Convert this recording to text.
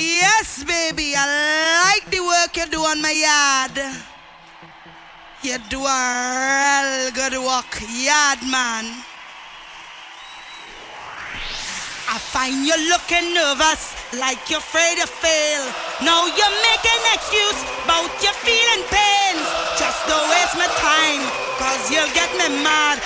yes. Baby. I like the work you do on my yard. You do a real good work, yard man. I find you looking nervous, like you're afraid to fail. Now you're making excuse about your feeling pains. Just don't waste my time, cause you'll get me mad.